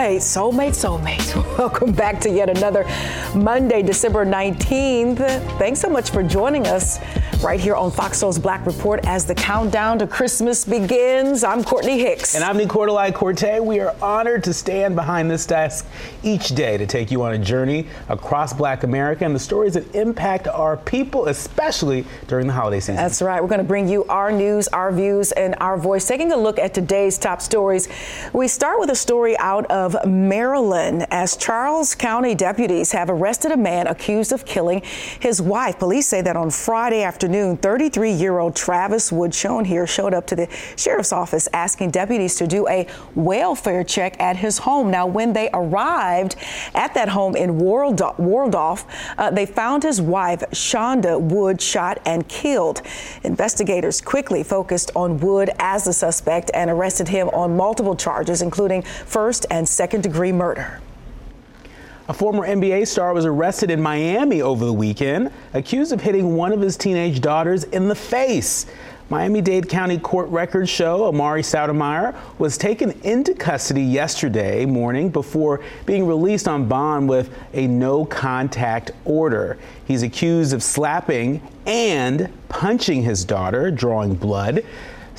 Soulmate, soulmate, soulmate. Welcome back to yet another Monday, December 19th. Thanks so much for joining us right here on Fox Soul's Black Report as the countdown to Christmas begins. I'm Courtney Hicks. And I'm Nicordelai Corte. We are honored to stand behind this desk each day to take you on a journey across Black America and the stories that impact our people, especially during the holiday season. That's right. We're going to bring you our news, our views, and our voice. Taking a look at today's top stories, we start with a story out of Maryland as Charles County deputies have arrested a man accused of killing his wife. Police say that on Friday afternoon, 33 year old Travis Wood, shown here, showed up to the sheriff's office asking deputies to do a welfare check at his home. Now, when they arrived at that home in Waldorf, uh, they found his wife, Shonda Wood, shot and killed. Investigators quickly focused on Wood as the suspect and arrested him on multiple charges, including first and second degree murder. A former NBA star was arrested in Miami over the weekend, accused of hitting one of his teenage daughters in the face. Miami Dade County court records show Amar'e Stoudemire was taken into custody yesterday morning before being released on bond with a no contact order. He's accused of slapping and punching his daughter, drawing blood.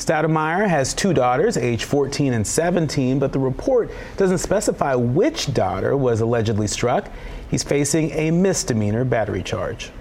Stoudemire has two daughters, age 14 and 17, but the report doesn't specify which daughter was allegedly struck. He's facing a misdemeanor battery charge.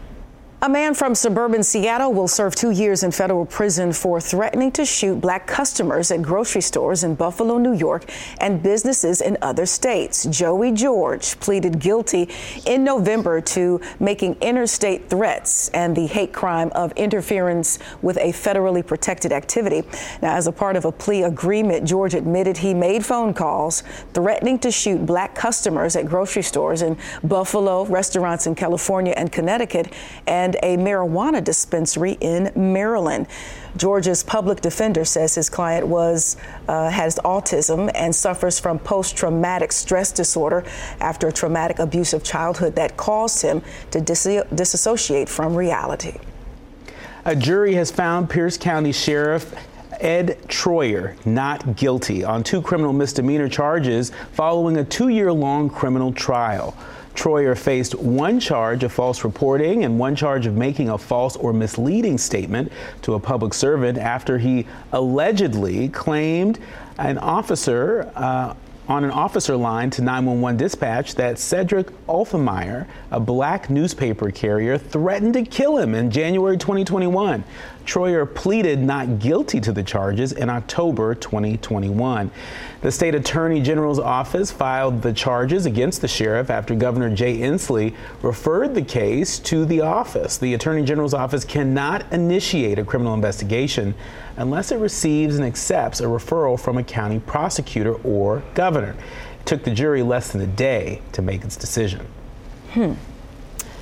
A man from suburban Seattle will serve two years in federal prison for threatening to shoot black customers at grocery stores in Buffalo, New York, and businesses in other states. Joey George pleaded guilty in November to making interstate threats and the hate crime of interference with a federally protected activity. Now, as a part of a plea agreement, George admitted he made phone calls threatening to shoot black customers at grocery stores in Buffalo, restaurants in California and Connecticut, and and a marijuana dispensary in Maryland. George's public defender says his client was uh, has autism and suffers from post-traumatic stress disorder after a traumatic abusive childhood that caused him to dis- disassociate from reality. A jury has found Pierce County Sheriff Ed Troyer not guilty on two criminal misdemeanor charges following a two year long criminal trial. Troyer faced one charge of false reporting and one charge of making a false or misleading statement to a public servant after he allegedly claimed an officer uh, on an officer line to 911 dispatch that Sedrick Altheimer, a black newspaper carrier, threatened to kill him in January 2021. Troyer pleaded not guilty to the charges in October 2021. The state attorney general's office filed the charges against the sheriff after Governor Jay Inslee referred the case to the office. The attorney general's office cannot initiate a criminal investigation unless it receives and accepts a referral from a county prosecutor or governor. It took the jury less than a day to make its decision. Hmm.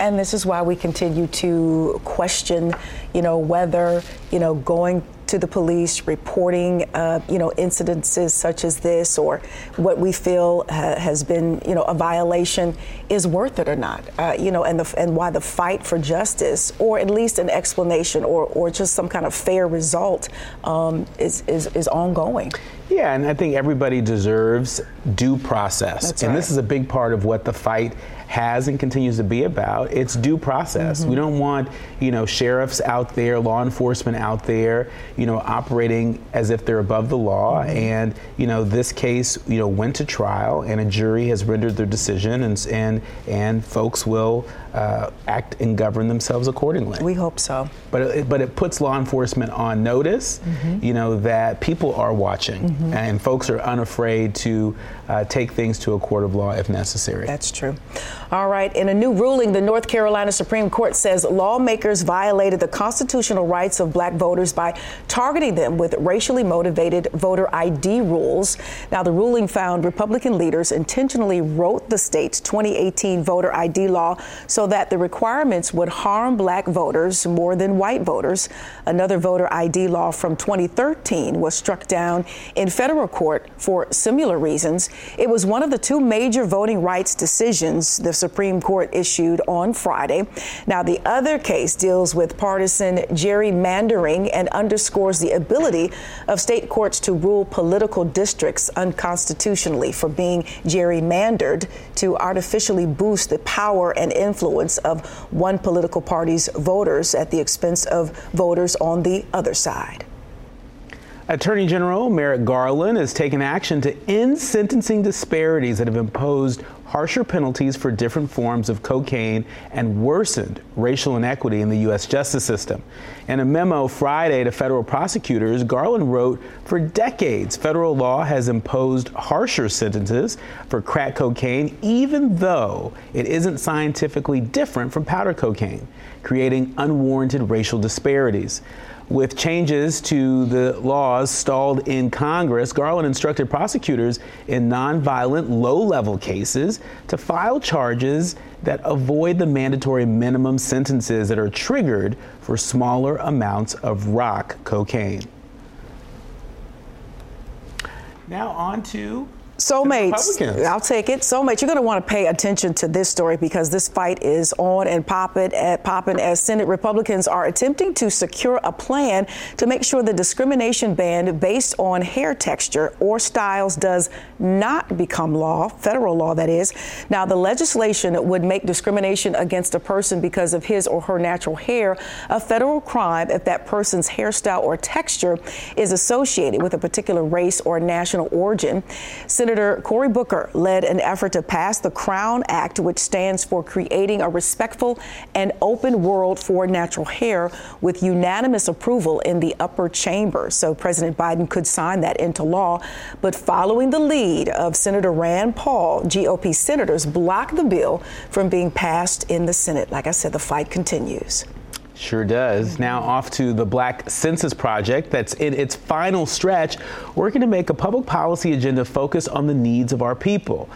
And this is why we continue to question, you know, whether, you know, going to the police, reporting, uh, you know, incidences such as this or what we feel ha- has been, you know, a violation is worth it or not, uh, you know, and the and why the fight for justice or at least an explanation or or just some kind of fair result um, is, is is ongoing. Yeah, and I think everybody deserves due process, That's and right. this is a big part of what the fight has and continues to be about. It's due process. Mm-hmm. We don't want, you know, sheriffs out there, law enforcement out there, you know, operating as if they're above the law. Mm-hmm. And you know, this case, you know, went to trial, and a jury has rendered their decision, and and and folks will uh, act and govern themselves accordingly. We hope so. But it, but it puts law enforcement on notice, Mm-hmm. you know, that people are watching and folks are unafraid to uh, take things to a court of law if necessary. That's true. All right. In a new ruling, the North Carolina Supreme Court says lawmakers violated the constitutional rights of black voters by targeting them with racially motivated voter ID rules. Now, the ruling found Republican leaders intentionally wrote the state's 2018 voter ID law so that the requirements would harm black voters more than white voters. Another voter ID law from 2013 was struck down in federal court for similar reasons. It was one of the two major voting rights decisions the Supreme Court issued on Friday. Now, the other case deals with partisan gerrymandering and underscores the ability of state courts to rule political districts unconstitutionally for being gerrymandered to artificially boost the power and influence of one political party's voters at the expense of voters on the other side. Attorney General Merrick Garland has taken action to end sentencing disparities that have imposed harsher penalties for different forms of cocaine and worsened racial inequity in the U.S. justice system. In a memo Friday to federal prosecutors, Garland wrote For decades, federal law has imposed harsher sentences for crack cocaine, even though it isn't scientifically different from powder cocaine, creating unwarranted racial disparities. With changes to the laws stalled in Congress, Garland instructed prosecutors in nonviolent, low level cases to file charges that avoid the mandatory minimum sentences that are triggered for smaller amounts of rock cocaine. Now, on to Soulmates. I'll take it. Soulmates. You're going to want to pay attention to this story because this fight is on and popping, at, eh, popping as Senate Republicans are attempting to secure a plan to make sure the discrimination ban based on hair texture or styles does not become law, federal law that is. Now, the legislation would make discrimination against a person because of his or her natural hair a federal crime if that person's hairstyle or texture is associated with a particular race or national origin. Senator Cory Booker led an effort to pass the Crown Act, which stands for Creating a Respectful and Open World for Natural Hair, with unanimous approval in the upper chamber. So President Biden could sign that into law. But following the lead of Senator Rand Paul, GOP senators blocked the bill from being passed in the Senate. Like I said, the fight continues. Sure does. Now off to the Black Census Project that's in its final stretch, working to make a public policy agenda focus on the needs of our people.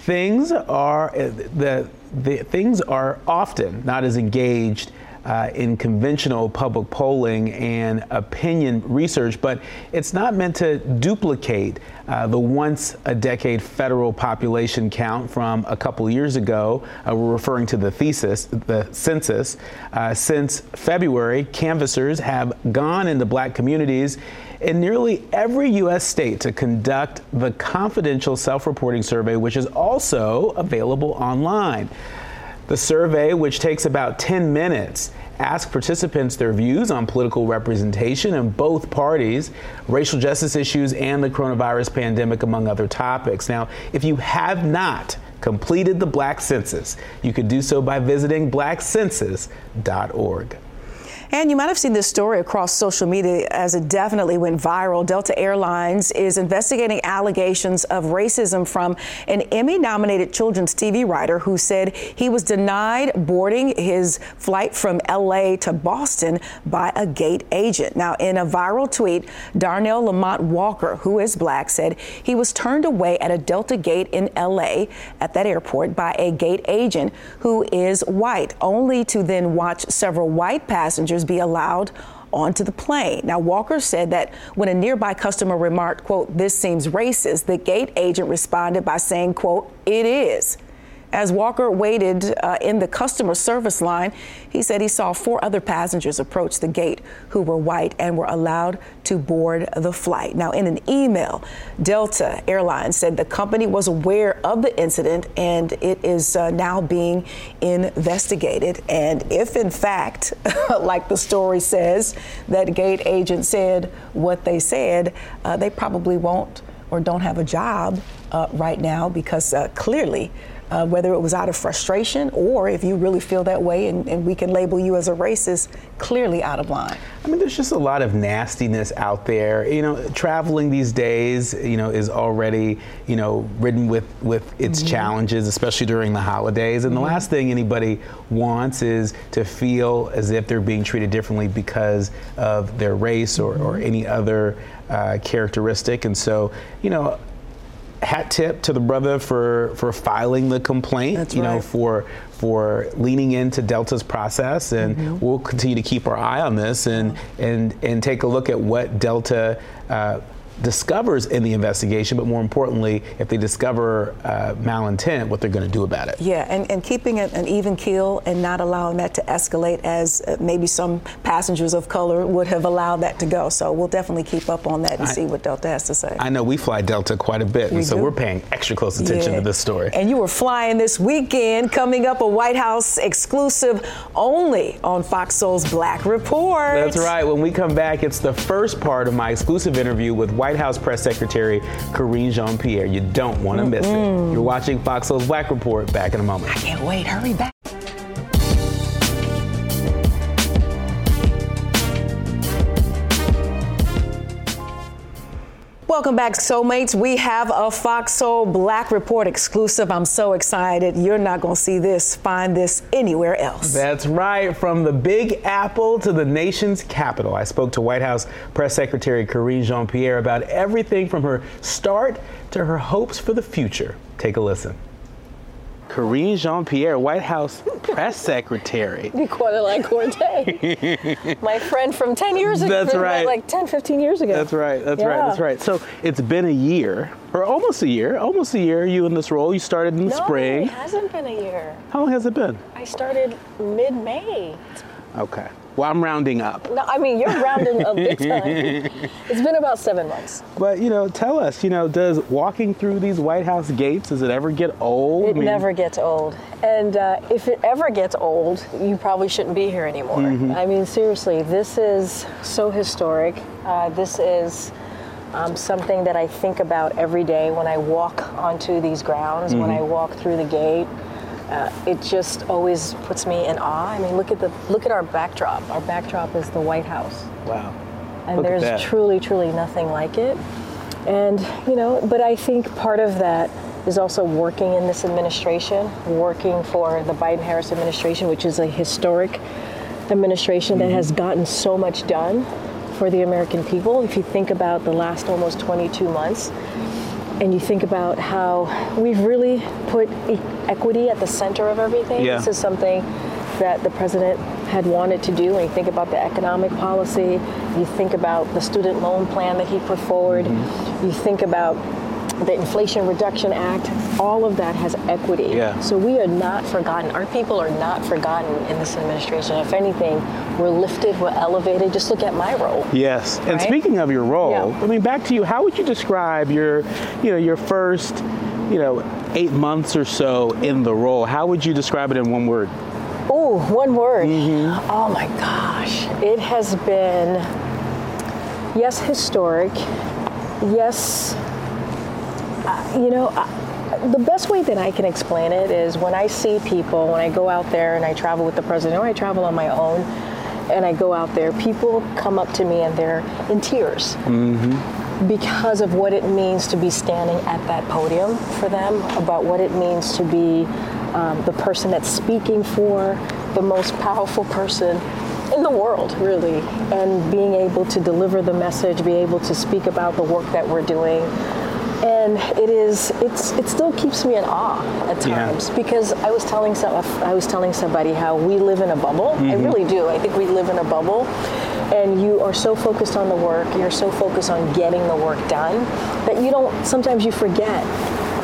Things are the, the things are often not as engaged uh, in conventional public polling and opinion research, but it's not meant to duplicate uh, the once a decade federal population count from a couple years ago. Uh, we're referring to the thesis, the census. Uh, since February, canvassers have gone into black communities in nearly every U.S. state to conduct the confidential self reporting survey, which is also available online. The survey, which takes about 10 minutes, asks participants their views on political representation in both parties, racial justice issues, and the coronavirus pandemic, among other topics. Now, if you have not completed the Black Census, you could do so by visiting blackcensus.org. And you might have seen this story across social media as it definitely went viral. Delta Airlines is investigating allegations of racism from an Emmy nominated children's TV writer who said he was denied boarding his flight from LA to Boston by a gate agent. Now, in a viral tweet, Darnell Lamont Walker, who is black, said he was turned away at a Delta gate in LA at that airport by a gate agent who is white, only to then watch several white passengers passengers be allowed onto the plane. Now, Walker said that when a nearby customer remarked, quote, this seems racist, the gate agent responded by saying, quote, it is. As Walker waited uh, in the customer service line, he said he saw four other passengers approach the gate who were white and were allowed to board the flight. Now, in an email, Delta Airlines said the company was aware of the incident and it is uh, now being investigated. And if, in fact, like the story says, that gate agent said what they said, uh, they probably won't or don't have a job uh, right now because uh, clearly uh, whether it was out of frustration or if you really feel that way and, and, we can label you as a racist, clearly out of line. I mean, there's just a lot of nastiness out there. You know, traveling these days, you know, is already, you know, ridden with, with its mm-hmm. challenges, especially during the holidays. And mm-hmm. the last thing anybody wants is to feel as if they're being treated differently because of their race or, mm-hmm. or any other uh, characteristic. And so, you know, hat tip to the brother for for filing the complaint. That's you right. know for for leaning into Delta's process, and mm-hmm. we'll continue to keep our eye on this and and and take a look at what Delta. Uh, discovers in the investigation, but more importantly, if they discover uh, malintent, what they're going to do about it. Yeah, and, and keeping an, an even keel and not allowing that to escalate as uh, maybe some passengers of color would have allowed that to go. So we'll definitely keep up on that and I, see what Delta has to say. I know we fly Delta quite a bit, we and so do. we're paying extra close attention yeah. to this story. And you were flying this weekend, coming up a White House exclusive only on Fox Soul's Black Report. That's right. When we come back, it's the first part of my exclusive interview with White House Press Secretary Karine Jean Pierre. You don't want to miss it. You're watching Fox Soul's Black Report. Back in a moment. I can't wait. Hurry back. Welcome back, Soulmates. We have a Fox Soul Black Report exclusive. I'm so excited. You're not going to see this, find this anywhere else. That's right. From the Big Apple to the nation's capital, I spoke to White House Press Secretary Karine Jean Pierre about everything from her start to her hopes for the future. Take a listen. Karine Jean Pierre, White House press secretary. Nicola like Corte. My friend from 10 years ago. That's right. Like 10, 15 years ago. That's right. That's yeah. right. That's right. So it's been a year, or almost a year, almost a year you in this role. You started in the no, spring. it hasn't been a year. How long has it been? I started mid May. Okay. Well, I'm rounding up. No, I mean, you're rounding up big time. It's been about seven months. But, you know, tell us, you know, does walking through these White House gates, does it ever get old? It I mean, never gets old. And uh, if it ever gets old, you probably shouldn't be here anymore. Mm-hmm. I mean, seriously, this is so historic. Uh, this is um, something that I think about every day when I walk onto these grounds, mm-hmm. when I walk through the gate uh, it just always puts me in awe. I mean, look at the look at our backdrop. Our backdrop is the White House. Wow. And look there's truly, truly nothing like it. And you know, but I think part of that is also working in this administration, working for the Biden-Harris administration, which is a historic administration mm-hmm. that has gotten so much done for the American people. If you think about the last almost 22 months, and you think about how we've really put e- equity at the center of everything. Yeah. This is something that the president had wanted to do. When you think about the economic policy, you think about the student loan plan that he put forward, mm-hmm. you think about the Inflation Reduction Act, all of that has equity. Yeah. So we are not forgotten. Our people are not forgotten in this administration. If anything, we're lifted, we're elevated. Just look at my role. Yes. Right? And speaking of your role, yeah. I mean, back to you. How would you describe your, you know, your first, you know, eight months or so in the role? How would you describe it in one word? Oh, one word. Mm-hmm. Oh my gosh. It has been, yes, historic. Yes, you know, the best way that I can explain it is when I see people, when I go out there and I travel with the president, or I travel on my own, and I go out there, people come up to me and they're in tears. Mm-hmm. Because of what it means to be standing at that podium for them, about what it means to be um, the person that's speaking for the most powerful person in the world, really, and being able to deliver the message, be able to speak about the work that we're doing and it is it's it still keeps me in awe at times yeah. because I was telling some I was telling somebody how we live in a bubble. Mm-hmm. I really do. I think we live in a bubble, and you are so focused on the work. You're so focused on getting the work done that you don't. Sometimes you forget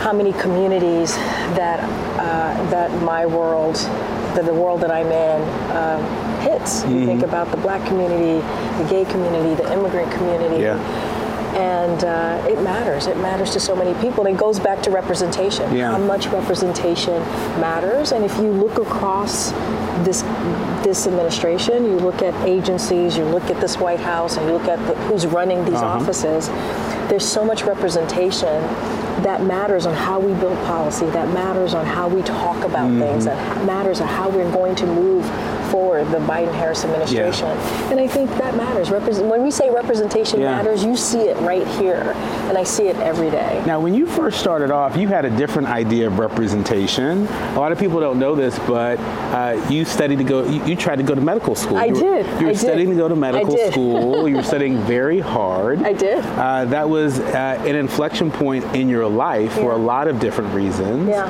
how many communities that uh, that my world, that the world that I'm in. Um, hits. Mm-hmm. You think about the black community, the gay community, the immigrant community. Yeah and uh, it matters. It matters to so many people. And it goes back to representation. Yeah. How much representation matters. And if you look across this this administration, you look at agencies, you look at this White House, and you look at the, who's running these uh-huh. offices. There's so much representation that matters on how we build policy. That matters on how we talk about mm-hmm. things. That matters on how we're going to move forward the Biden-Harris administration. Yeah. And I think that matters. when we say representation yeah. matters, you see it right here. And I see it every day. Now, when you first started off, you had a different idea of representation. A lot of people don't know this, but uh, you studied to go. You, you, tried to go to medical school. I you did. you were I studying did. to go to medical school. you were studying very hard. I did. Uh, that was uh, an inflection point in your life yeah. for a lot of different reasons. Yeah.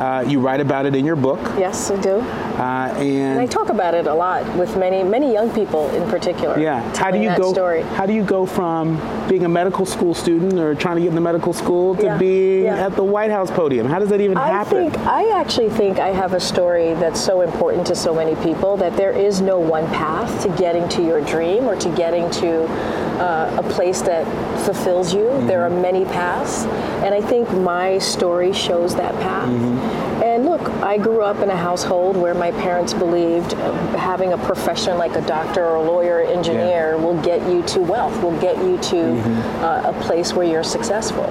Uh, you write about it in your book. Yes, I do. Uh, and, and, I talk about it a lot with many many young people in particular. Yeah. How do you go? Story. How do you go from being a medical school student or trying to get into medical school to yeah. being yeah. at the White House podium? How does that even I happen? Think, I actually think I have a story that's so important to so many people that there is no one path to getting to your dream or to getting to uh, a place that fulfills you. Mm-hmm. There are many paths, and I think my story shows that path. Mm-hmm. And look, I grew up in a household where my parents believed having a profession like a doctor or a lawyer or engineer yeah. will get you to wealth, will get you to mm-hmm. uh, a place where you're successful.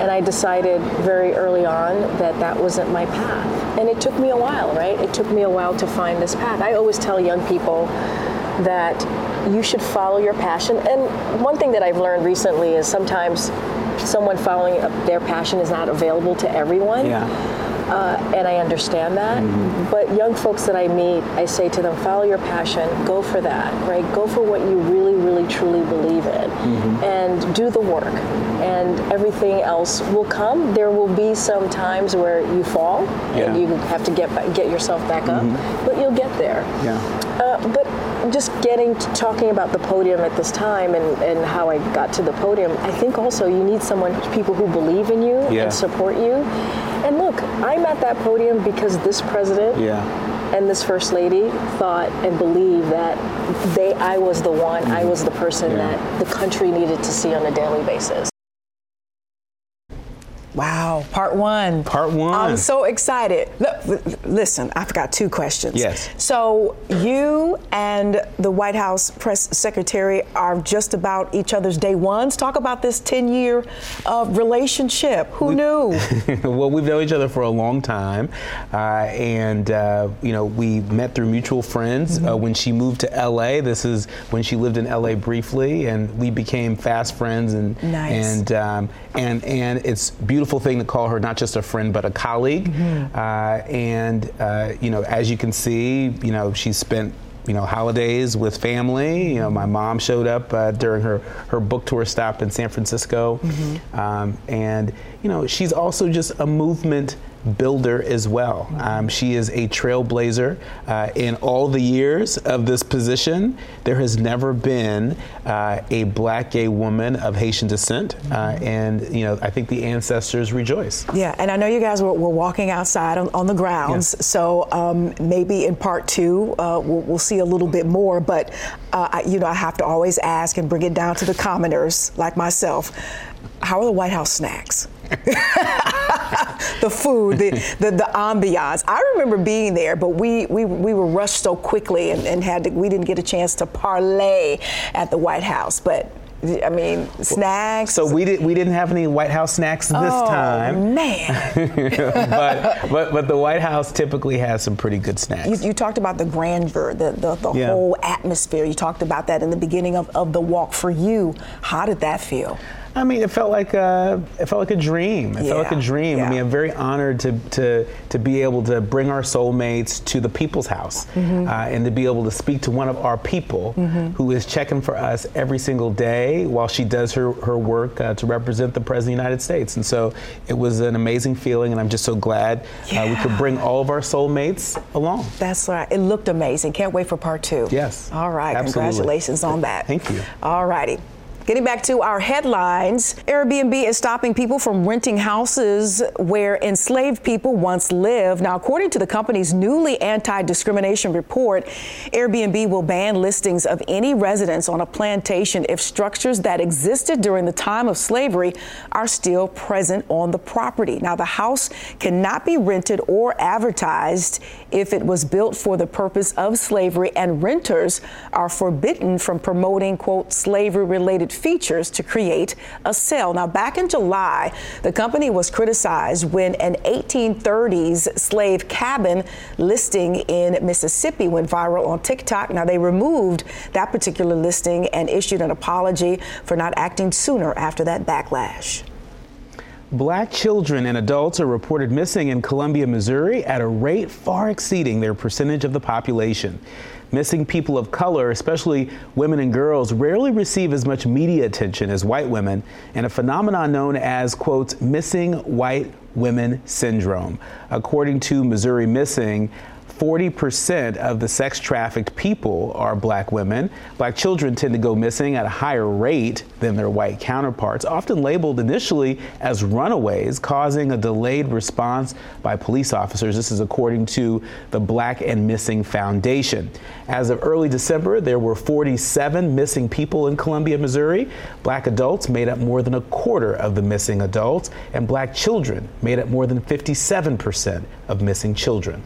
And I decided very early on that that wasn't my path. And it took me a while, right? It took me a while to find this path. I always tell young people that you should follow your passion. And one thing that I've learned recently is sometimes someone following their passion is not available to everyone. Yeah. Uh, and I understand that. Mm-hmm. But young folks that I meet, I say to them, follow your passion, go for that, right? Go for what you really, really, truly believe in, mm-hmm. and do the work. And everything else will come. There will be some times where you fall yeah. and you have to get get yourself back mm-hmm. up, but you'll get there. Yeah. But just getting to talking about the podium at this time and, and how I got to the podium, I think also you need someone, people who believe in you yeah. and support you. And look, I'm at that podium because this president yeah. and this first lady thought and believed that they, I was the one. I was the person yeah. that the country needed to see on a daily basis. Wow, part one. Part one. I'm so excited. Look, listen, I've got two questions. Yes. So you and the White House press secretary are just about each other's day ones. Talk about this 10 year uh, relationship. Who we, knew? well, we've known each other for a long time. Uh, and, uh, you know, we met through mutual friends mm-hmm. when she moved to LA. This is when she lived in LA briefly, and we became fast friends. And, nice. and, um, and, and it's beautiful beautiful thing to call her not just a friend but a colleague. Mm-hmm. Uh, and uh, you know, as you can see, you know, she spent you know holidays with family. You know, my mom showed up uh, during her her book tour stop in San Francisco, mm-hmm. um, and you know, she's also just a movement builder as well. Um, she is a trailblazer. Uh, in all the years of this position, there has never been uh, a black gay woman of Haitian descent, uh, and you know I think the ancestors rejoice. Yeah, and I know you guys were, were walking outside on, on the grounds, yes. so um, maybe in part two uh, we'll, we'll, see a little bit more. But uh, I, you know I have to always ask and bring it down to the commoners like myself. How are the White House snacks? the food, the, the, the ambiance. I remember being there, but we, we, we were rushed so quickly and, and had to, we didn't get a chance to parlay at the White House. But I mean, snacks. So we did we didn't have any White House snacks this time. oh, time. man. but but but the White House typically has some pretty good snacks. You, you talked about the grandeur, the the, the yeah. whole atmosphere. You talked about that in the beginning of, of the walk for you. How did that feel? I mean, it felt like a, it felt like a dream. It yeah, felt like a dream. yeah. I mean, I'm very honored to, to, to be able to bring our soulmates to the people's house mm-hmm. uh, and to be able to speak to one of our people mm-hmm. who is checking for us every single day while she does her, her work uh, to represent the President of the United States. And so it was an amazing feeling, and I'm just so glad yeah. uh, we could bring all of our soulmates along. That's right. It looked amazing. Can't wait for part two. Yes. All right. Absolutely. Congratulations on that. Thank you. All righty. Getting back to our headlines, Airbnb is stopping people from renting houses where enslaved people once lived. Now, according to the company's newly anti discrimination report, Airbnb will ban listings of any residence on a plantation if structures that existed during the time of slavery are still present on the property. Now, the house cannot be rented or advertised if it was built for the purpose of slavery, and renters are forbidden from promoting, quote, slavery related features to create a sale. Now, back in July, the company was criticized when an 1830s slave cabin listing in Mississippi went viral on TikTok. Now, they removed that particular listing and issued an apology for not acting sooner after that backlash. Black children and adults are reported missing in Columbia, Missouri at a rate far exceeding their percentage of the population. Missing people of color, especially women and girls, rarely receive as much media attention as white women, and a phenomenon known as, quote, missing white women syndrome. According to Missouri Missing, 40% of the sex trafficked people are black women. Black children tend to go missing at a higher rate than their white counterparts, often labeled initially as runaways, causing a delayed response by police officers. This is according to the Black and Missing Foundation. As of early December, there were 47 missing people in Columbia, Missouri. Black adults made up more than a quarter of the missing adults, and black children made up more than 57% of missing children.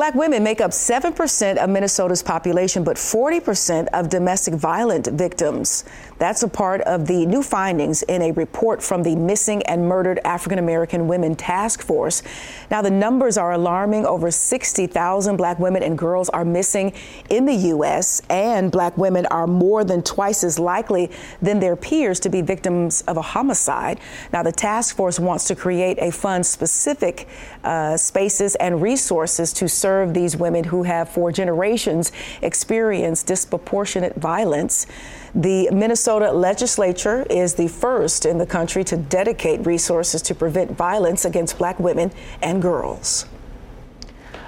Black women make up 7% of Minnesota's population, but 40% of domestic violent victims. That's a part of the new findings in a report from the Missing and Murdered African American Women Task Force. Now, the numbers are alarming. Over 60,000 black women and girls are missing in the U.S., and black women are more than twice as likely than their peers to be victims of a homicide. Now, the task force wants to create a fund specific uh, spaces and resources to serve these women who have for generations experienced disproportionate violence. The Minnesota legislature is the first in the country to dedicate resources to prevent violence against black women and girls.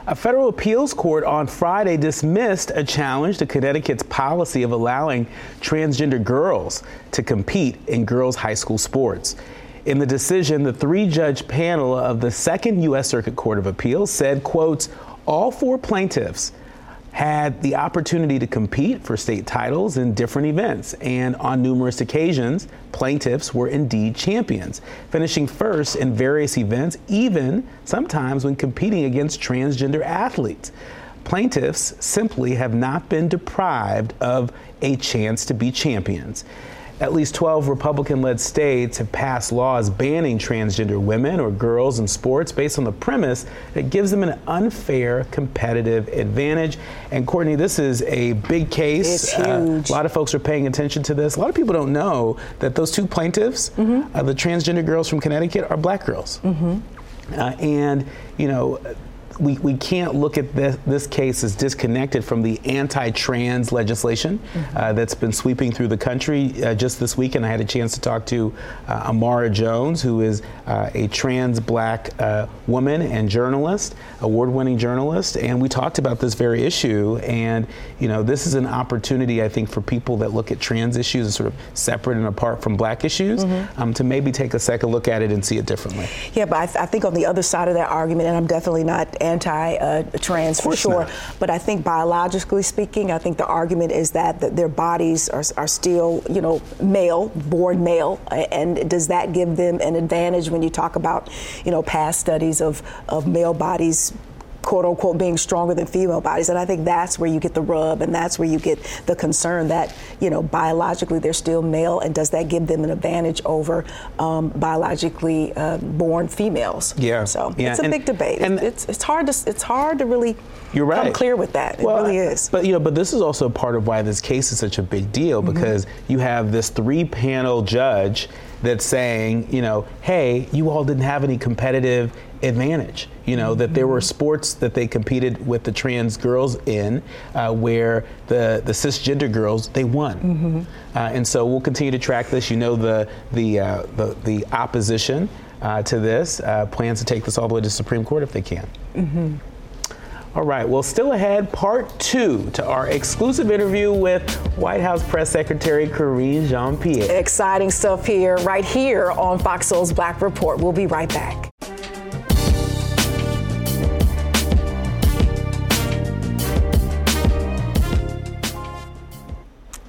A federal appeals court on Friday dismissed a challenge to Connecticut's policy of allowing transgender girls to compete in girls' high school sports. In the decision, the three-judge panel of the Second U.S. Circuit Court of Appeals said, quotes, all four plaintiffs had the opportunity to compete for state titles in different events, and on numerous occasions, plaintiffs were indeed champions, finishing first in various events, even sometimes when competing against transgender athletes. Plaintiffs simply have not been deprived of a chance to be champions. At least 12 Republican led states have passed laws banning transgender women or girls in sports based on the premise that it gives them an unfair competitive advantage. And Courtney, this is a big case. It's huge. Uh, a lot of folks are paying attention to this. A lot of people don't know that those two plaintiffs, mm-hmm. uh, the transgender girls from Connecticut, are black girls. Mm-hmm. Uh, and, you know, we, we can't look at this, this case as disconnected from the anti-trans legislation mm-hmm. uh, that's been sweeping through the country. Uh, just this weekend, I had a chance to talk to uh, Imara Jones, who is uh, a trans black uh, woman and journalist, award-winning journalist, and we talked about this very issue. And you know, this is an opportunity, I think, for people that look at trans issues as sort of separate and apart from black issues, mm-hmm. um, to maybe take a second look at it and see it differently. Yeah, but I, th- I think on the other side of that argument, and I'm definitely not anti-trans uh, for sure. Not. But I think biologically speaking, I think the argument is that, that their bodies are, are still, you know, male, born male, and does that give them an advantage when you talk about, you know, past studies of of male bodies quote unquote being stronger than female bodies and i think that's where you get the rub and that's where you get the concern that you know biologically they're still male and does that give them an advantage over um, biologically uh, born females yeah so yeah. it's a and, big debate and it's, it's hard to it's hard to really you're right. come clear with that. It well, really is. But you know, but this is also part of why this case is such a big deal mm-hmm. because you have this three-panel judge that's saying, you know, hey, you all didn't have any competitive advantage. You know, that there were sports that they competed with the trans girls in uh, where the, the cisgender girls, they won. Mm-hmm. Uh, and so we'll continue to track this. You know, the, the, uh, the, the, opposition uh, to this uh, plans to take this all the way to the Supreme Court if they can. Mm-hmm. All right, well, still ahead, part two to our exclusive interview with White House Press Secretary Karine Jean Pierre. Exciting stuff here, right here on Fox Soul's Black Report. We'll be right back.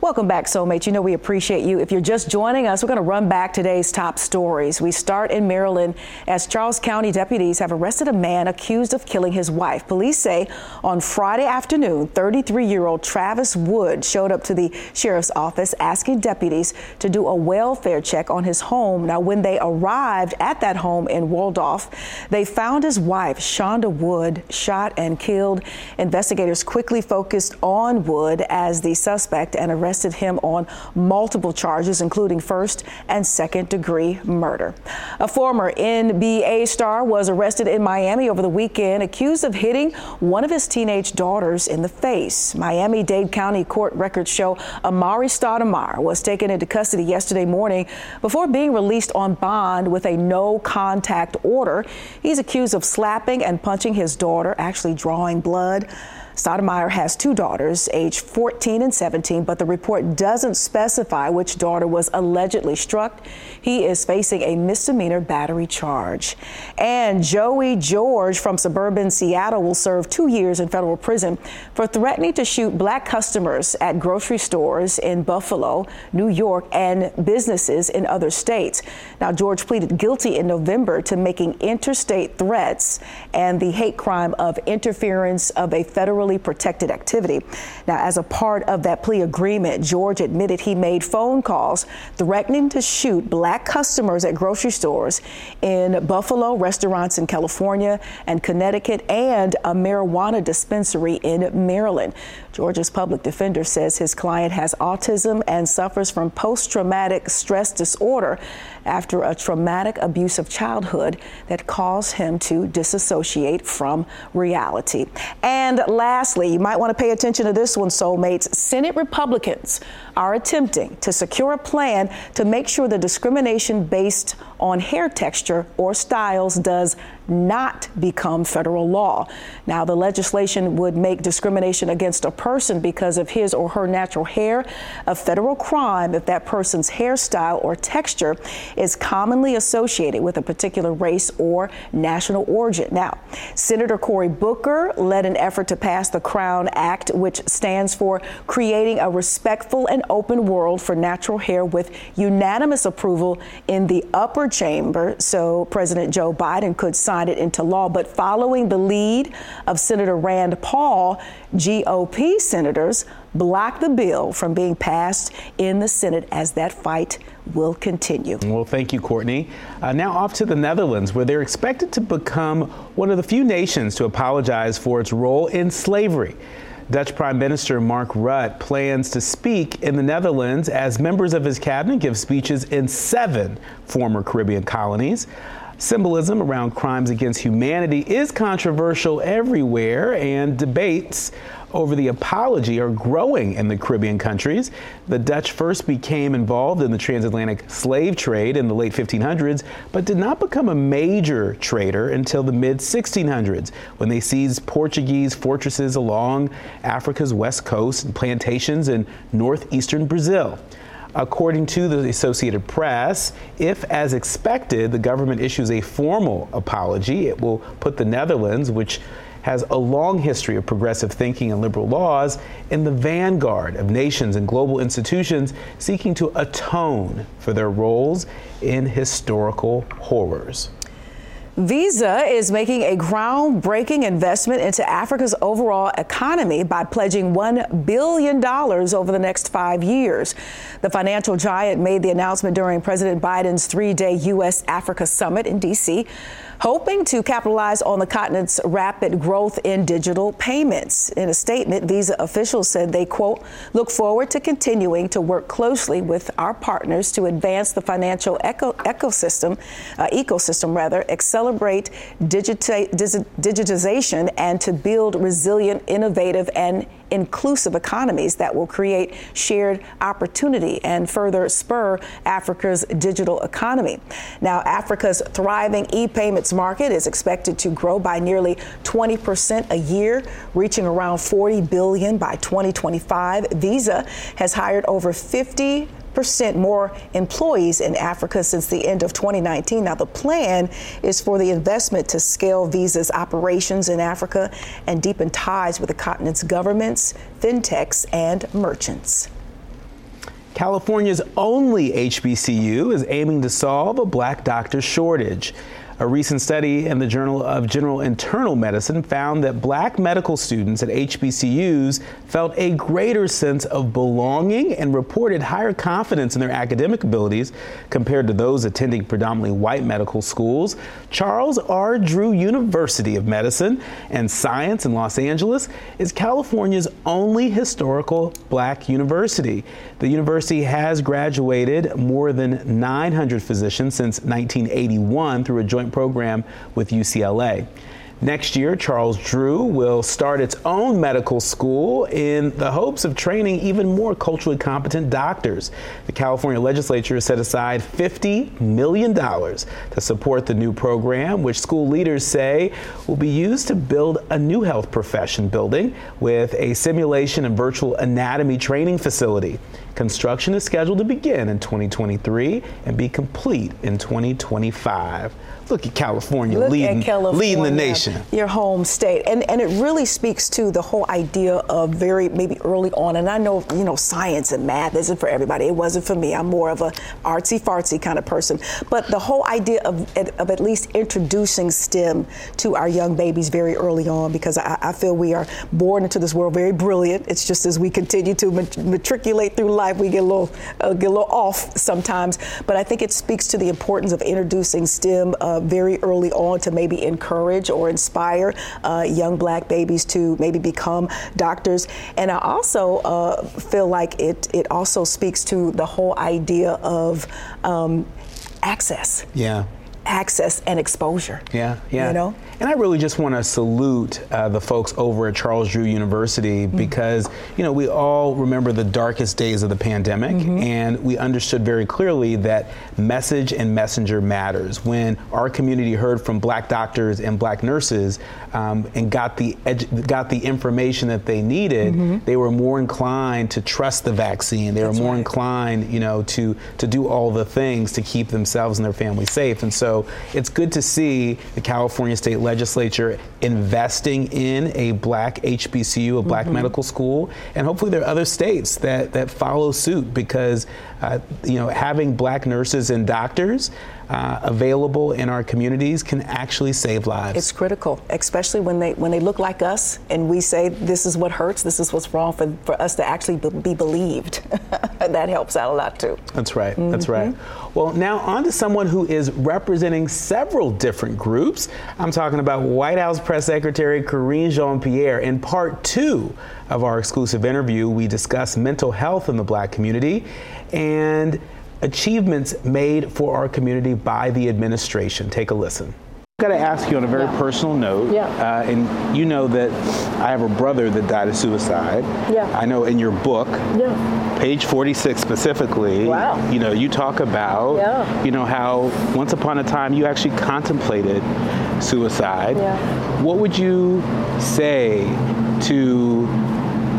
Welcome back, Soulmates. You know we appreciate you. If you're just joining us, we're going to run back today's top stories. We start in Maryland as Charles County deputies have arrested a man accused of killing his wife. Police say on Friday afternoon, 33 year old Travis Wood showed up to the sheriff's office asking deputies to do a welfare check on his home. Now, when they arrived at that home in Waldorf, they found his wife, Shonda Wood, shot and killed. Investigators quickly focused on Wood as the suspect and arrested arrested him on multiple charges, including first and second degree murder. A former NBA star was arrested in Miami over the weekend, accused of hitting one of his teenage daughters in the face. Miami Dade County court records show Amar'e Stoudemire was taken into custody yesterday morning before being released on bond with a no contact order. He's accused of slapping and punching his daughter, actually drawing blood. Stoudemire has two daughters, aged 14 and 17, but the report doesn't specify which daughter was allegedly struck. He is facing a misdemeanor battery charge. And Joey George from suburban Seattle will serve two years in federal prison for threatening to shoot black customers at grocery stores in Buffalo, New York, and businesses in other states. Now, George pleaded guilty in November to making interstate threats and the hate crime of interference of a federal federally protected activity. Now, as a part of that plea agreement, George admitted he made phone calls threatening to shoot black customers at grocery stores in Buffalo, restaurants in California and Connecticut, and a marijuana dispensary in Maryland. George's public defender says his client has autism and suffers from post traumatic stress disorder after a traumatic abusive childhood that caused him to disassociate from reality. And lastly, you might want to pay attention to this one, soulmates. Senate Republicans are attempting to secure a plan to make sure the discrimination based on hair texture or styles does not become federal law. Now, the legislation would make discrimination against a person because of his or her natural hair a federal crime if that person's hairstyle or texture is commonly associated with a particular race or national origin. Now, Senator Cory Booker led an effort to pass the Crown Act, which stands for Creating a Respectful and Open World for Natural Hair, with unanimous approval in the upper chamber. So President Joe Biden could sign it into law. But following the lead of Senator Rand Paul, GOP senators blocked the bill from being passed in the Senate as that fight will continue. Well, thank you, Courtney. Uh, now off to the Netherlands, where they're expected to become one of the few nations to apologize for its role in slavery. Dutch Prime Minister Mark Rutte plans to speak in the Netherlands as members of his cabinet give speeches in seven former Caribbean colonies. Symbolism around crimes against humanity is controversial everywhere, and debates over the apology are growing in the Caribbean countries. The Dutch first became involved in the transatlantic slave trade in the late 1500s, but did not become a major trader until the mid 1600s when they seized Portuguese fortresses along Africa's west coast and plantations in northeastern Brazil. According to the Associated Press, if, as expected, the government issues a formal apology, it will put the Netherlands, which has a long history of progressive thinking and liberal laws, in the vanguard of nations and global institutions seeking to atone for their roles in historical horrors. Visa is making a groundbreaking investment into Africa's overall economy by pledging $1 billion over the next five years. The financial giant made the announcement during President Biden's three day U.S. Africa summit in D.C hoping to capitalize on the continent's rapid growth in digital payments. In a statement, Visa officials said they, quote, look forward to continuing to work closely with our partners to advance the financial eco- ecosystem, uh, ecosystem rather, accelerate digita- digitization, and to build resilient, innovative, and inclusive economies that will create shared opportunity and further spur Africa's digital economy. Now, Africa's thriving e payments market is expected to grow by nearly 20% a year, reaching around 40 billion by 2025. Visa has hired over 50 percent more employees in Africa since the end of 2019. Now, the plan is for the investment to scale Visa's operations in Africa and deepen ties with the continent's governments, fintechs, and merchants. California's only HBCU is aiming to solve a black doctor shortage. A recent study in the Journal of General Internal Medicine found that black medical students at HBCUs felt a greater sense of belonging and reported higher confidence in their academic abilities compared to those attending predominantly white medical schools. Charles R. Drew University of Medicine and Science in Los Angeles is California's only historical black university. The university has graduated more than 900 physicians since 1981 through a joint program with UCLA. Next year, Charles Drew will start its own medical school in the hopes of training even more culturally competent doctors. The California legislature has set aside $50 million to support the new program, which school leaders say will be used to build a new health profession building with a simulation and virtual anatomy training facility. Construction is scheduled to begin in 2023 and be complete in 2025. Look at California, Look leading, at California, leading the nation. Your home state. And and it really speaks to the whole idea of very maybe early on. And I know, you know, science and math isn't for everybody. It wasn't for me. I'm more of a artsy fartsy kind of person. But the whole idea of, of at least introducing STEM to our young babies very early on, because I, I feel we are born into this world very brilliant. It's just as we continue to mat- matriculate through life, we get a little uh, get a little off sometimes. But I think it speaks to the importance of introducing STEM. Uh, very early on to maybe encourage or inspire uh, young black babies to maybe become doctors. And I also uh, feel like it, it also speaks to the whole idea of um, access. Yeah access and exposure. Yeah, yeah. You know? And I really just want to salute uh, the folks over at Charles Drew University mm-hmm. because, you know, we all remember the darkest days of the pandemic mm-hmm. and we understood very clearly that message and messenger matters. When our community heard from black doctors and black nurses um, and got the, edu- got the information that they needed, mm-hmm. they were more inclined to trust the vaccine. They That's were more right. inclined, you know, to, to do all the things to keep themselves and their family safe. And so so it's good to see the California State Legislature investing in a black HBCU, a black mm-hmm. medical school, and hopefully there are other states that, that follow suit because uh, you know having black nurses and doctors uh, available in our communities can actually save lives. It's critical, especially when they when they look like us and we say this is what hurts, this is what's wrong for, for us to actually be believed. that helps out a lot too. That's right. Mm-hmm. That's right. Well, now on to someone who is representing several different groups. I'm talking about White House Press Secretary Karine Jean-Pierre. In part two of our exclusive interview, we discuss mental health in the black community and achievements made for our community by the administration. Take a listen. I've got to ask you on a very yeah. personal note. Yeah. Uh, and you know that I have a brother that died of suicide. Yeah. I know in your book, yeah. page 46 specifically, wow. you know, you talk about, yeah. you know, how once upon a time you actually contemplated suicide. Yeah. What would you say to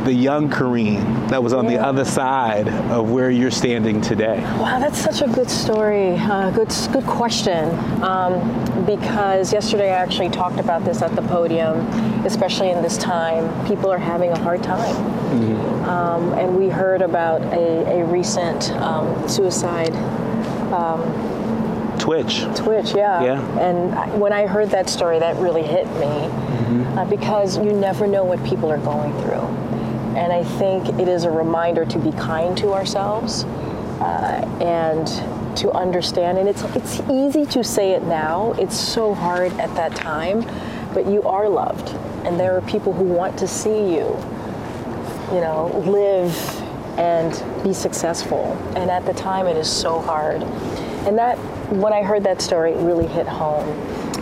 the young Karine that was on yeah. the other side of where you're standing today? Wow, that's such a good story. Uh, good, good question. Um, because yesterday I actually talked about this at the podium, especially in this time. People are having a hard time. Mm-hmm. Um, and we heard about a, a recent um, suicide. Um, Twitch. Twitch, yeah. Yeah. And when I heard that story, that really hit me mm-hmm. uh, because you never know what people are going through. And I think it is a reminder to be kind to ourselves uh, and to understand. And it's, it's easy to say it now, it's so hard at that time, but you are loved. And there are people who want to see you, you know, live and be successful. And at the time, it is so hard. And that, when I heard that story, it really hit home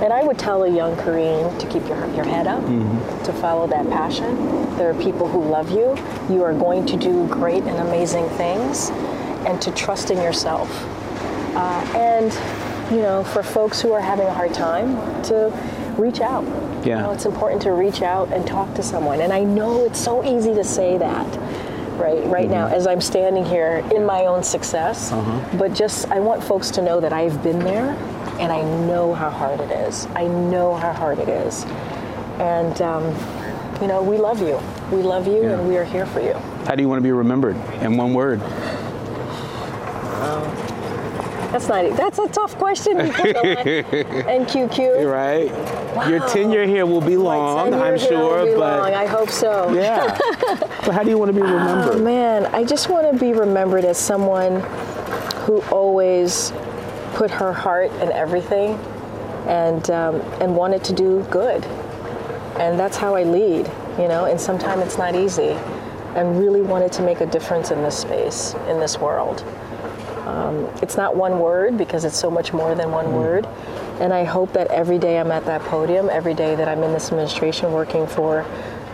and I would tell a young Karine to keep your, your head up, mm-hmm. to follow that passion. There are people who love you. You are going to do great and amazing things, and to trust in yourself. Uh, and, you know, for folks who are having a hard time, to reach out. Yeah. You know, it's important to reach out and talk to someone. And I know it's so easy to say that right right mm-hmm. now as I'm standing here in my own success. Uh-huh. But just I want folks to know that I've been there and I know how hard it is. I know how hard it is. And, um, you know, we love you. We love you, yeah. and we are here for you. How do you want to be remembered? In one word. That's not. That's a tough question. NQQ. Right. Wow. Your tenure here will be long, I'm sure, but long. I hope so. Yeah. but how do you want to be remembered? Oh man, I just want to be remembered as someone who always put her heart in everything, and um, and wanted to do good, and that's how I lead. You know, and sometimes it's not easy and really wanted to make a difference in this space, in this world. Um, it's not one word because it's so much more than one mm. word. And I hope that every day I'm at that podium, every day that I'm in this administration working for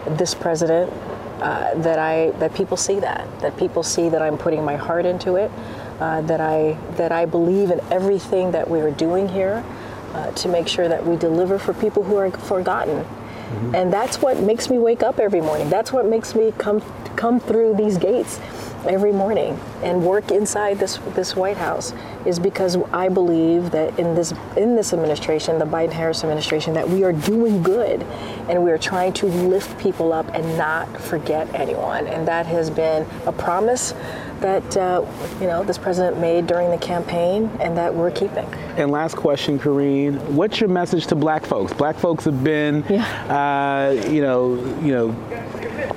this president, uh, that I that people see that, that people see that I'm putting my heart into it, uh, that I that I believe in everything that we are doing here uh, to make sure that we deliver for people who are forgotten. Mm-hmm. And that's what makes me wake up every morning. That's what makes me come come through these gates every morning and work inside this this White House is because I believe that in this in this administration, the Biden Harris administration, that we are doing good and we are trying to lift people up and not forget anyone. And that has been a promise that uh, you know this president made during the campaign and that we're keeping. And last question, Karine, what's your message to Black folks? Black folks have been, yeah. uh, you know, you know,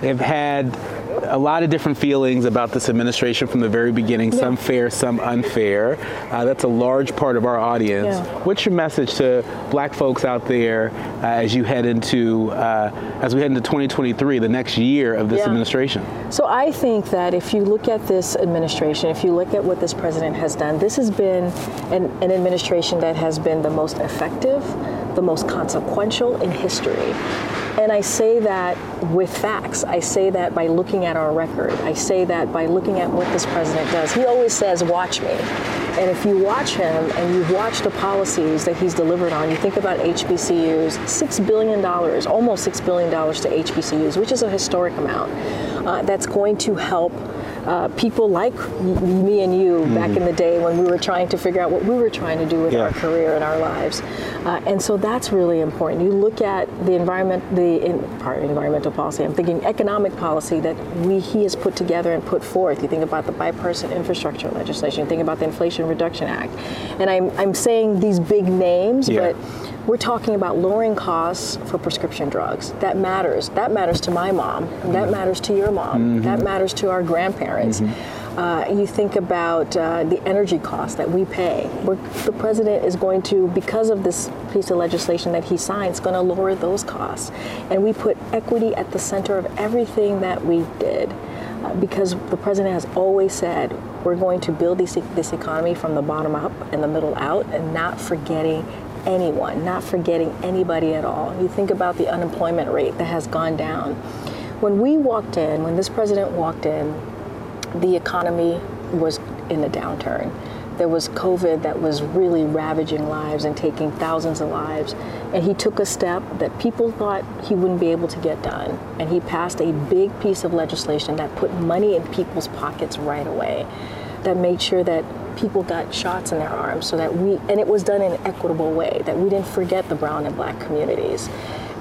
have had a lot of different feelings about this administration from the very beginning, yeah. some fair, some unfair. Uh, that's a large part of our audience. Yeah. What's your message to black folks out there uh, as you head into, uh, as we head into 2023, the next year of this yeah. administration? So I think that if you look at this administration, if you look at what this president has done, this has been an, an administration that has been the most effective, the most consequential in history. And I say that with facts. I say that by looking at our record. I say that by looking at what this president does. He always says, watch me. And if you watch him and you watch the policies that he's delivered on, you think about HBCUs, $6 billion, almost $6 billion to HBCUs, which is a historic amount, uh, that's going to help uh, people like me and you mm-hmm. back in the day when we were trying to figure out what we were trying to do with yeah. our career and our lives. Uh, and so that's really important. You look at the environment, the in, part environmental policy. I'm thinking economic policy that we he has put together and put forth. You think about the bipartisan infrastructure legislation. You think about the Inflation Reduction Act. And I'm I'm saying these big names, yeah. but we're talking about lowering costs for prescription drugs. That matters. That matters to my mom. That mm-hmm. matters to your mom. Mm-hmm. That matters to our grandparents. Mm-hmm. Uh, you think about uh, the energy costs that we pay. We're, the president is going to, because of this piece of legislation that he signs, going to lower those costs. And we put equity at the center of everything that we did. Uh, because the president has always said we're going to build this, this economy from the bottom up and the middle out and not forgetting anyone, not forgetting anybody at all. You think about the unemployment rate that has gone down. When we walked in, when this president walked in, the economy was in a downturn. There was COVID that was really ravaging lives and taking thousands of lives. And he took a step that people thought he wouldn't be able to get done. And he passed a big piece of legislation that put money in people's pockets right away, that made sure that people got shots in their arms so that we, and it was done in an equitable way, that we didn't forget the brown and black communities.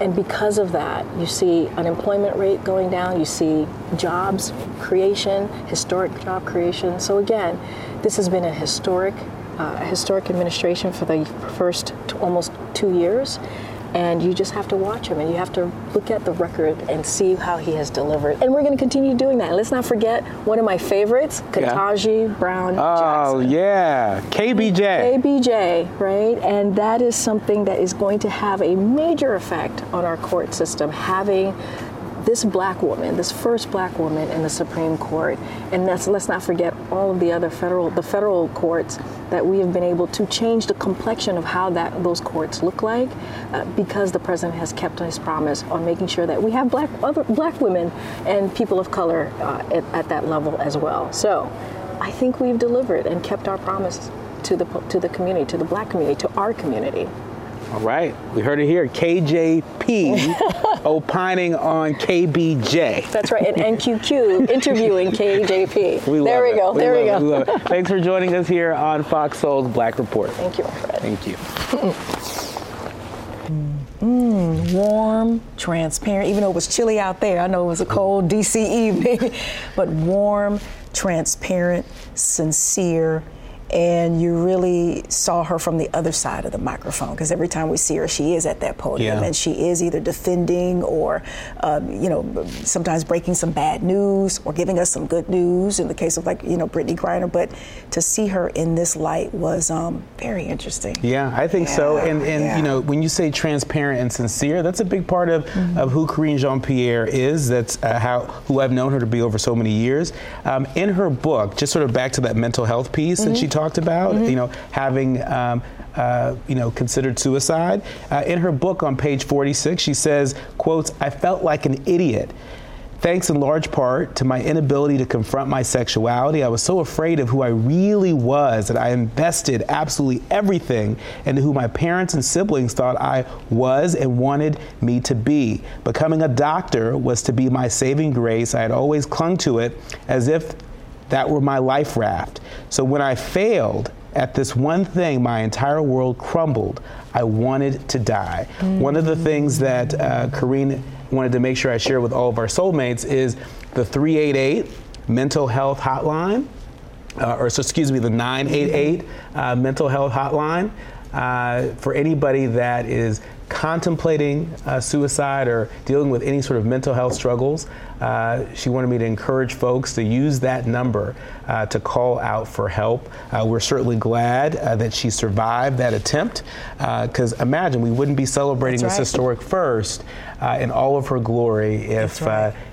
And because of that, you see unemployment rate going down, you see jobs creation, historic job creation. So again, this has been a historic, uh, historic administration for the first t- almost two years and you just have to watch him and you have to look at the record and see how he has delivered. And we're going to continue doing that. let's not forget one of my favorites, Ketanji yeah. Brown Oh, Jackson. yeah, KBJ. KBJ, right? And that is something that is going to have a major effect on our court system, having this black woman, this first black woman in the Supreme Court, and let's not forget all of the other federal, the federal courts that we have been able to change the complexion of how that those courts look like, uh, because the president has kept his promise on making sure that we have black other black women and people of color uh, at, at that level as well. So, I think we've delivered and kept our promise to the to the community, to the black community, to our community. All right, we heard it here. KJP opining on KBJ. That's right, and NQQ interviewing KJP. We there we it. go. We there we go. Thanks for joining us here on Fox Soul's Black Report. Thank you, Fred. Thank you. Mm, warm, transparent, even though it was chilly out there. I know it was a cold DC evening, but warm, transparent, sincere, and you really saw her from the other side of the microphone because every time we see her, she is at that podium yeah. and she is either defending or, um, you know, sometimes breaking some bad news or giving us some good news in the case of like, you know, Brittney Griner. But to see her in this light was um, very interesting. Yeah, I think yeah. so. And, and yeah. you know, when you say transparent and sincere, that's a big part of, mm-hmm. of who Karine Jean Pierre is. That's uh, how who I've known her to be over so many years. Um, in her book, just sort of back to that mental health piece mm-hmm. that she talked talked about, mm-hmm. you know, having um, uh, you know, considered suicide. Uh, in her book on page 46, she says, quotes, I felt like an idiot. Thanks in large part to my inability to confront my sexuality, I was so afraid of who I really was that I invested absolutely everything into who my parents and siblings thought I was and wanted me to be. Becoming a doctor was to be my saving grace. I had always clung to it as if that were my life raft. So when I failed at this one thing, my entire world crumbled. I wanted to die. Mm-hmm. One of the things that uh, Karine wanted to make sure I share with all of our soulmates is the 388 mental health hotline, uh, or so, excuse me, the 988 uh, mental health hotline. Uh, for anybody that is contemplating uh, suicide or dealing with any sort of mental health struggles, uh, she wanted me to encourage folks to use that number uh, to call out for help. Uh, we're certainly glad uh, that she survived that attempt because uh, imagine we wouldn't be celebrating That's this historic first in all of her glory if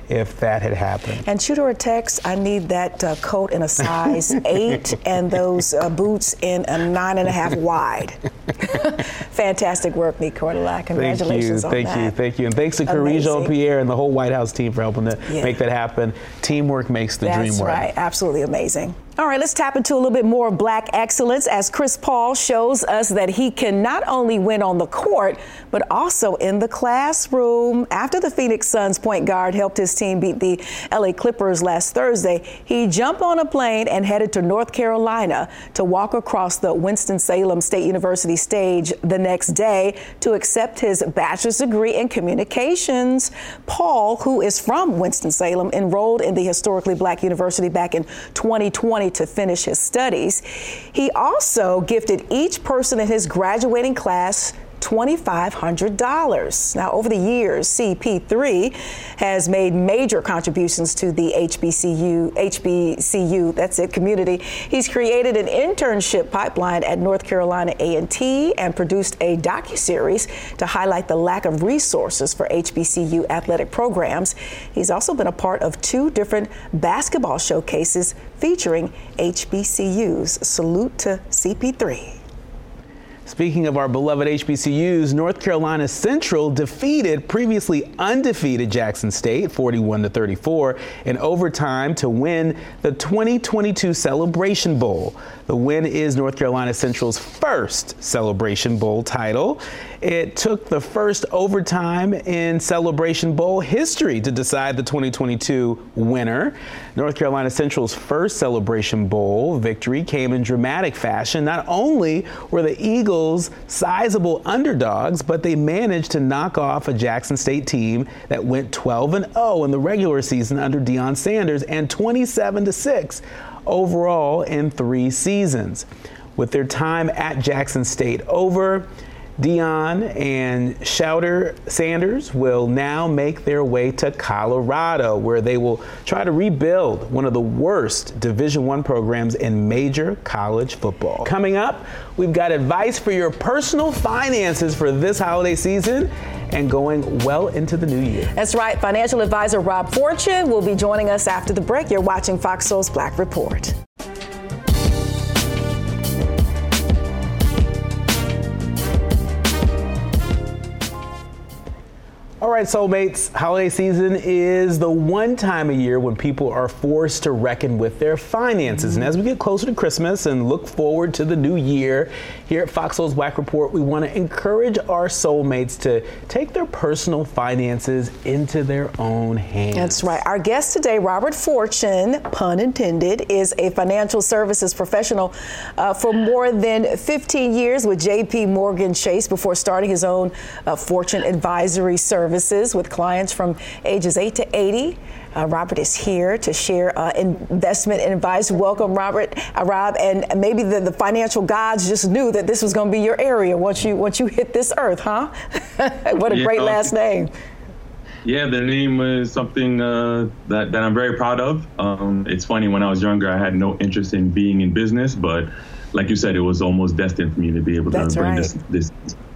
if that had happened. And shoot her a text. I need that uh, coat in a size eight and those uh, boots in a nine and a half wide. Fantastic work, Nick Cordula. Congratulations on that. thank you, thank that. you, thank you, and thanks to Karine Pierre and the whole White House team for helping to yeah. make that happen. Teamwork makes the That's dream work. That's right. Absolutely amazing. All right, let's tap into a little bit more black excellence as Chris Paul shows us that he can not only win on the court, but also in the classroom. After the Phoenix Suns point guard helped his team beat the LA Clippers last Thursday, he jumped on a plane and headed to North Carolina to walk across the Winston-Salem State University stage the next day to accept his bachelor's degree in communications. Paul, who is from Winston-Salem, enrolled in the historically black university back in 2020 to finish his studies. He also gifted each person in his graduating class $2,500. Now, over the years, CP3 has made major contributions to the HBCU, HBCU, that's it, community. He's created an internship pipeline at North Carolina A&T and produced a docu-series to highlight the lack of resources for HBCU athletic programs. He's also been a part of two different basketball showcases featuring HBCUs. Salute to CP3. Speaking of our beloved HBCUs, North Carolina Central defeated previously undefeated Jackson State 41 to 34 in overtime to win the 2022 Celebration Bowl. The win is North Carolina Central's first Celebration Bowl title. It took the first overtime in Celebration Bowl history to decide the 2022 winner. North Carolina Central's first Celebration Bowl victory came in dramatic fashion. Not only were the Eagles sizable underdogs, but they managed to knock off a Jackson State team that went 12 and 0 in the regular season under Deion Sanders and 27 to 6 overall in three seasons. With their time at Jackson State over, Deion and Shedeur Sanders will now make their way to Colorado, where they will try to rebuild one of the worst Division One programs in major college football. Coming up, we've got advice for your personal finances for this holiday season and going well into the new year. That's right. Financial advisor Rob Fortune will be joining us after the break. You're watching Fox Soul's Black Report. All right, soulmates, holiday season is the one time a year when people are forced to reckon with their finances. And as we get closer to Christmas and look forward to the new year, here at Fox Soul's Black Report, we want to encourage our soulmates to take their personal finances into their own hands. That's right. Our guest today, Robert Fortune, pun intended, is a financial services professional uh, for more than 15 years with JP Morgan Chase before starting his own uh, Fortune Advisory Service businesses with clients from ages 8 to 80. Uh, Robert is here to share uh, investment advice. Welcome, Robert, uh, Rob, and maybe the, the, financial gods just knew that this was going to be your area once you once you hit this earth, huh? what a yeah, great last name. Yeah, the name is something uh, that, that I'm very proud of. Um, it's funny, when I was younger, I had no interest in being in business, but like you said, it was almost destined for me to be able to That's bring right. this, this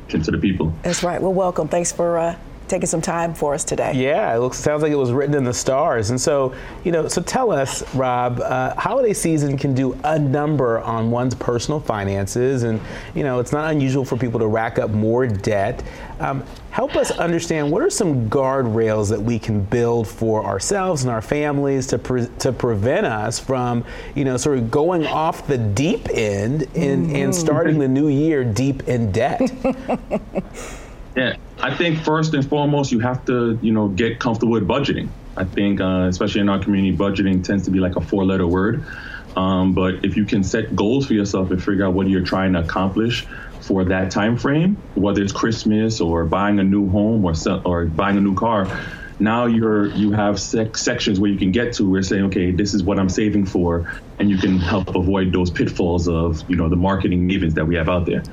to the people. That's right. Well, welcome. Thanks for uh, taking some time for us today. Yeah, it looks sounds like it was written in the stars. And so, you know, so tell us, Rob, uh, holiday season can do a number on one's personal finances, and you know, it's not unusual for people to rack up more debt. Um, help us understand what are some guardrails that we can build for ourselves and our families to pre- to prevent us from, you know, sort of going off the deep end in, mm-hmm. and starting the new year deep in debt. Yeah, I think first and foremost, you have to, you know, get comfortable with budgeting. I think, uh, especially in our community, budgeting tends to be like a four-letter word. Um, but if you can set goals for yourself and figure out what you're trying to accomplish for that time frame, whether it's Christmas or buying a new home or or buying a new car, now you're you have sec- sections where you can get to where saying, okay, this is what I'm saving for, and you can help avoid those pitfalls of you know the marketing mavens that we have out there.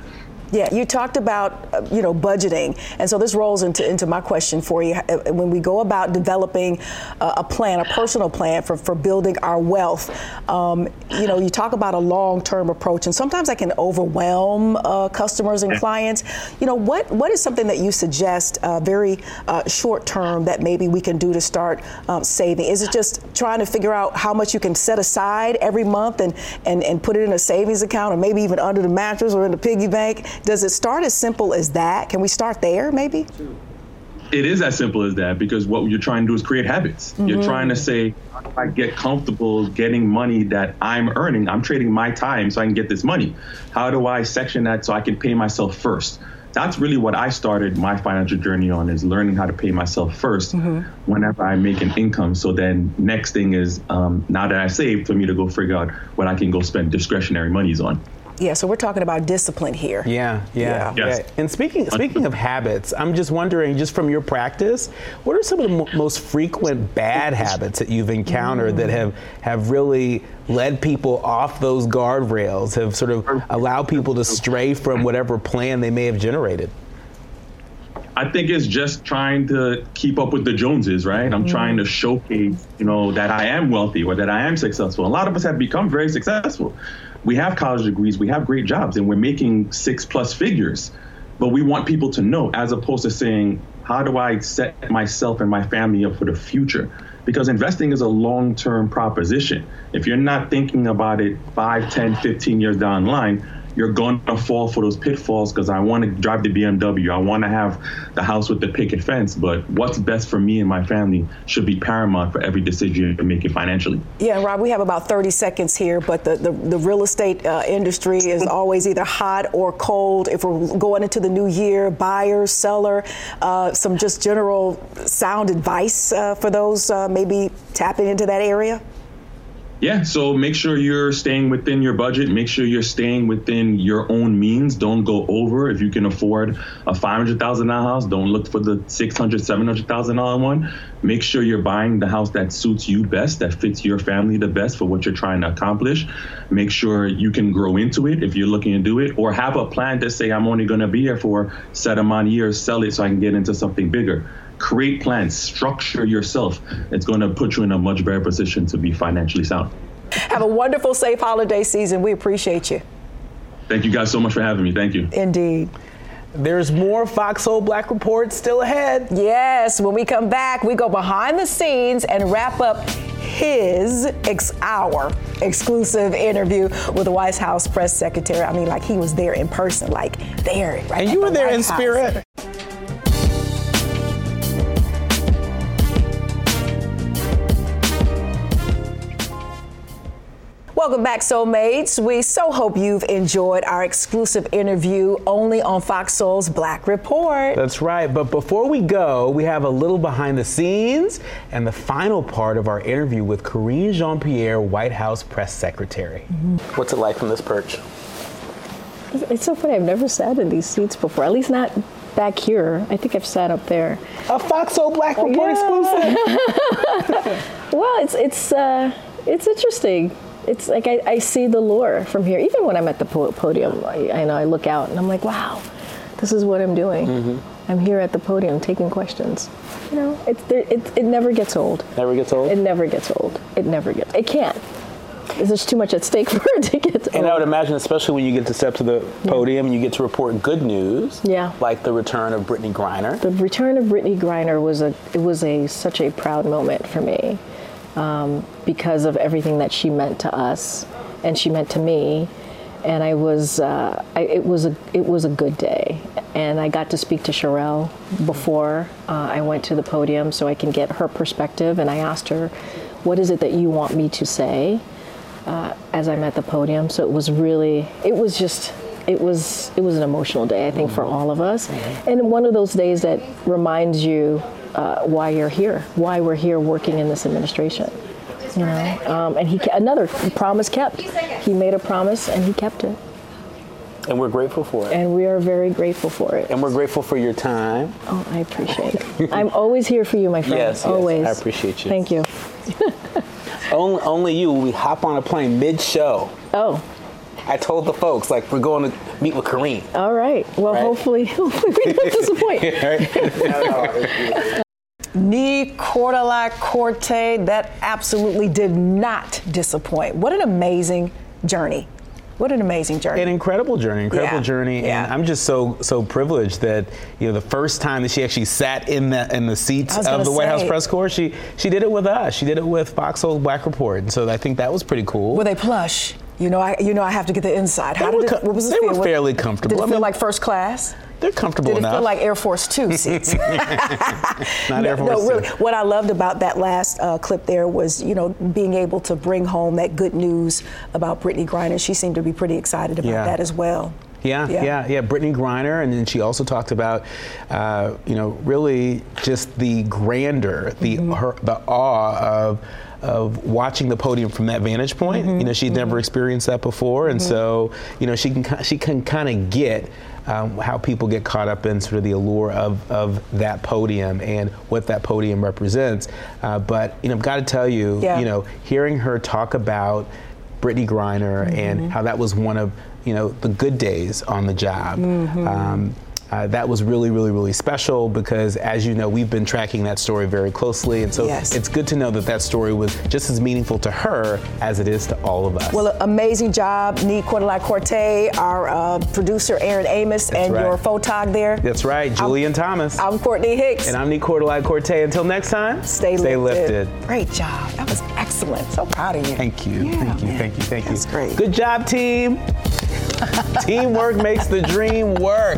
Yeah, you talked about uh, you know budgeting, and so this rolls into into my question for you. Uh, when we go about developing uh, a plan, a personal plan for, for building our wealth, um, you know, you talk about a long term approach, and sometimes that can overwhelm uh, customers and clients. You know, what what is something that you suggest uh, very uh, short term that maybe we can do to start um, saving? Is it just trying to figure out how much you can set aside every month and and and put it in a savings account, or maybe even under the mattress or in the piggy bank? Does it start as simple as that? Can we start there, maybe? It is as simple as that because what you're trying to do is create habits. Mm-hmm. You're trying to say, I get comfortable getting money that I'm earning? I'm trading my time so I can get this money. How do I section that so I can pay myself first? That's really what I started my financial journey on is learning how to pay myself 1st mm-hmm. whenever I make an income. So then next thing is um, now that I saved for me to go figure out what I can go spend discretionary monies on. Yeah, so we're talking about discipline here. Yeah, yeah. yeah. Yes. And speaking speaking of habits, I'm just wondering, just from your practice, what are some of the mo- most frequent bad habits that you've encountered mm. that have have really led people off those guardrails, have sort of allowed people to stray from whatever plan they may have generated? I think it's just trying to keep up with the Joneses, right? I'm mm. trying to showcase, you know, that I am wealthy or that I am successful. A lot of us have become very successful we have college degrees, we have great jobs, and we're making six plus figures. But we want people to know, as opposed to saying, how do I set myself and my family up for the future? Because investing is a long term proposition. If you're not thinking about it 5, 10, 15 years down the line, you're going to fall for those pitfalls because I want to drive the BMW. I want to have the house with the picket fence. But what's best for me and my family should be paramount for every decision you're making financially. Yeah, Rob, we have about 30 seconds here, but the, the, the real estate uh, industry is always either hot or cold. If we're going into the new year, buyer, seller, uh, some just general sound advice uh, for those uh, maybe tapping into that area? Yeah, so make sure you're staying within your budget. Make sure you're staying within your own means. Don't go over. If you can afford a $500,000 house, don't look for the $600,000, $700,000 one. Make sure you're buying the house that suits you best, that fits your family the best for what you're trying to accomplish. Make sure you can grow into it if you're looking to do it, or have a plan to say, I'm only going to be here for set amount of years, sell it so I can get into something bigger create plans, structure yourself. It's going to put you in a much better position to be financially sound. Have a wonderful, safe holiday season. We appreciate you. Thank you guys so much for having me. Thank you. Indeed. There's more Fox Soul Black Report still ahead. Yes, when we come back, we go behind the scenes and wrap up his ex- our exclusive interview with the White House press secretary. I mean, like he was there in person, like there. Right and you were the there White in House. spirit. Welcome back, Soulmates. We so hope you've enjoyed our exclusive interview only on Fox Soul's Black Report. That's right. But before we go, we have a little behind the scenes and the final part of our interview with Karine Jean Pierre, White House Press Secretary. Mm-hmm. What's it like from this perch? It's so funny. I've never sat in these seats before, at least not back here. I think I've sat up there. A Fox Soul Black Report Yeah. exclusive. Well, it's it's uh, it's interesting. It's like I, I see the lure from here. Even when I'm at the po- podium, I, I know I look out and I'm like, wow, this is what I'm doing. Mm-hmm. I'm here at the podium taking questions. You know, it's it, it, it never gets old. Never gets old. It never gets old. It never gets. It can't. There's too much at stake for it to get old. And I would imagine, especially when you get to step to the podium and you get to report good news, Yeah. like the return of Brittney Griner. the return of Brittney Griner was a it was a such a proud moment for me um, because of everything that she meant to us and she meant to me, and I was uh, I, it was a it was a good day, and I got to speak to Cherelle before uh, I went to the podium so I can get her perspective, and I asked her, "What is it that you want me to say?" uh, as I'm at the podium. So it was really, it was just, it was, it was an emotional day, I think, for all of us, and one of those days that reminds you uh, why you're here, why we're here working in this administration. You know, um, and he another promise kept. He made a promise and he kept it, And we're grateful for it. and we are very grateful for it. And we're grateful for your time. Oh, I appreciate it. I'm always here for you, my friend. Yes, yes, always. I appreciate you. Thank you. Only, only you, we hop on a plane mid show. Oh, I told the folks, like, we're going to meet with Karine. all right. Well, Right. hopefully, hopefully we don't disappoint. Knee Cordelai Corte, that absolutely did not disappoint. What an amazing journey. What an amazing journey. An incredible journey, incredible Yeah, journey, yeah. and I'm just so so privileged that you know the first time that she actually sat in the in the seats of gonna the White House press corps, she she did it with us. She did it with Fox Soul Black Report, and so I think that was pretty cool. were they plush? You know, I you know I have to get the inside. How They did it? What was it they feel? were What- fairly comfortable. Did it I feel mean, like first class? They're comfortable Did it enough. feel like Air Force Two seats? Not Air no, Force no, really. Two. What I loved about that last uh, clip there was, you know, being able to bring home that good news about Brittney Griner. She seemed to be pretty excited about Yeah. that as well. Yeah, Yeah. yeah, yeah, Brittney Griner, and then she also talked about, uh, you know, really just the grandeur, the Mm-hmm. her, the awe of of watching the podium from that vantage point. Mm-hmm. You know, she'd never experienced that before, and so you know, she can she can kind of get. Um, how people get caught up in sort of the allure of, of that podium and what that podium represents. Uh, but, you know, I've got to tell you, Yeah. you know, hearing her talk about Brittney Griner Mm-hmm. and how that was one of you know the good days on the job. Mm-hmm. Um, uh, that was really, really, really special because, as you know, we've been tracking that story very closely, and so Yes. it's good to know that that story was just as meaningful to her as it is to all of us. Well, amazing job, Nee Cordelai Corte, our uh, producer Aaron Amos, and right. your photog there. That's right, Julian Thomas. I'm Courtney Hicks. and I'm Nick Cordelai Corte. Until next time, Stay, stay lifted. lifted. Great job. That was excellent. So proud of you. Thank you, Yeah, thank you, man. thank you, thank you. That's great. Good job, team. Teamwork makes the dream work.